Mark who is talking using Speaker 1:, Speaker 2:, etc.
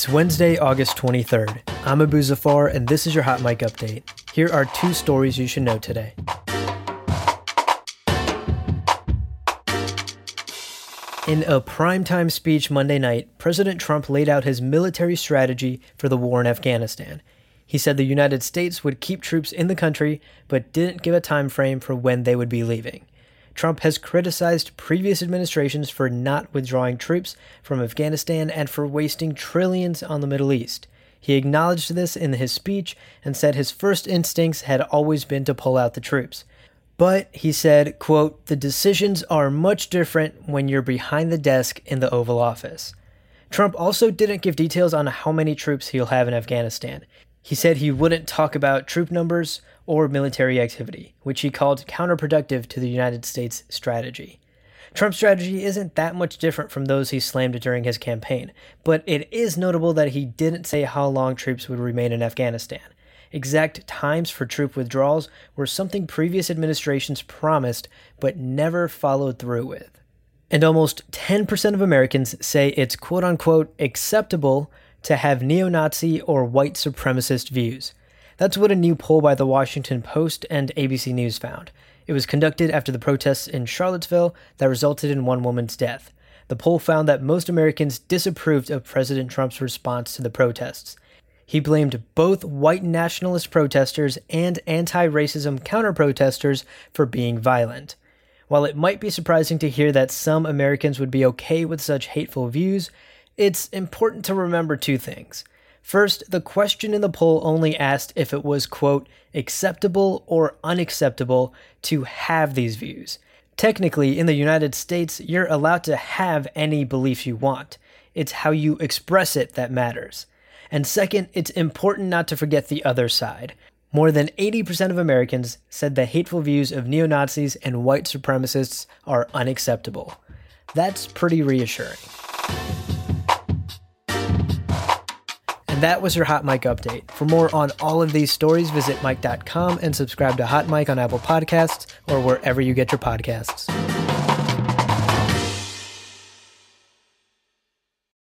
Speaker 1: It's Wednesday, August 23rd. I'm Abu Zafar, and this is your Hot Mic Update. Here are two stories you should know today. In a primetime speech Monday night, President Trump laid out his military strategy for the war in Afghanistan. He said the United States would keep troops in the country, but didn't give a time frame for when they would be leaving. Trump has criticized previous administrations for not withdrawing troops from Afghanistan and for wasting trillions on the Middle East. He acknowledged this in his speech and said his first instincts had always been to pull out the troops. But he said, quote, the decisions are much different when you're behind the desk in the Oval Office. Trump also didn't give details on how many troops he'll have in Afghanistan. He said he wouldn't talk about troop numbers or military activity, which he called counterproductive to the United States strategy. Trump's strategy isn't that much different from those he slammed during his campaign, but it is notable that he didn't say how long troops would remain in Afghanistan. Exact times for troop withdrawals were something previous administrations promised but never followed through with. And almost 10% of Americans say it's quote unquote acceptable to have neo Nazi or white supremacist views. That's what a new poll by the Washington Post and ABC News found. It was conducted after the protests in Charlottesville that resulted in one woman's death. The poll found that most Americans disapproved of President Trump's response to the protests. He blamed both white nationalist protesters and anti racism counter protesters for being violent. While it might be surprising to hear that some Americans would be okay with such hateful views, it's important to remember two things. First, the question in the poll only asked if it was, quote, acceptable or unacceptable to have these views. Technically, in the United States, you're allowed to have any belief you want. It's how you express it that matters. And second, it's important not to forget the other side. More than 80% of Americans said the hateful views of neo Nazis and white supremacists are unacceptable. That's pretty reassuring. That was your Hot Mic update. For more on all of these stories, visit Mic.com and subscribe to Hot Mic on Apple Podcasts or wherever you get your podcasts.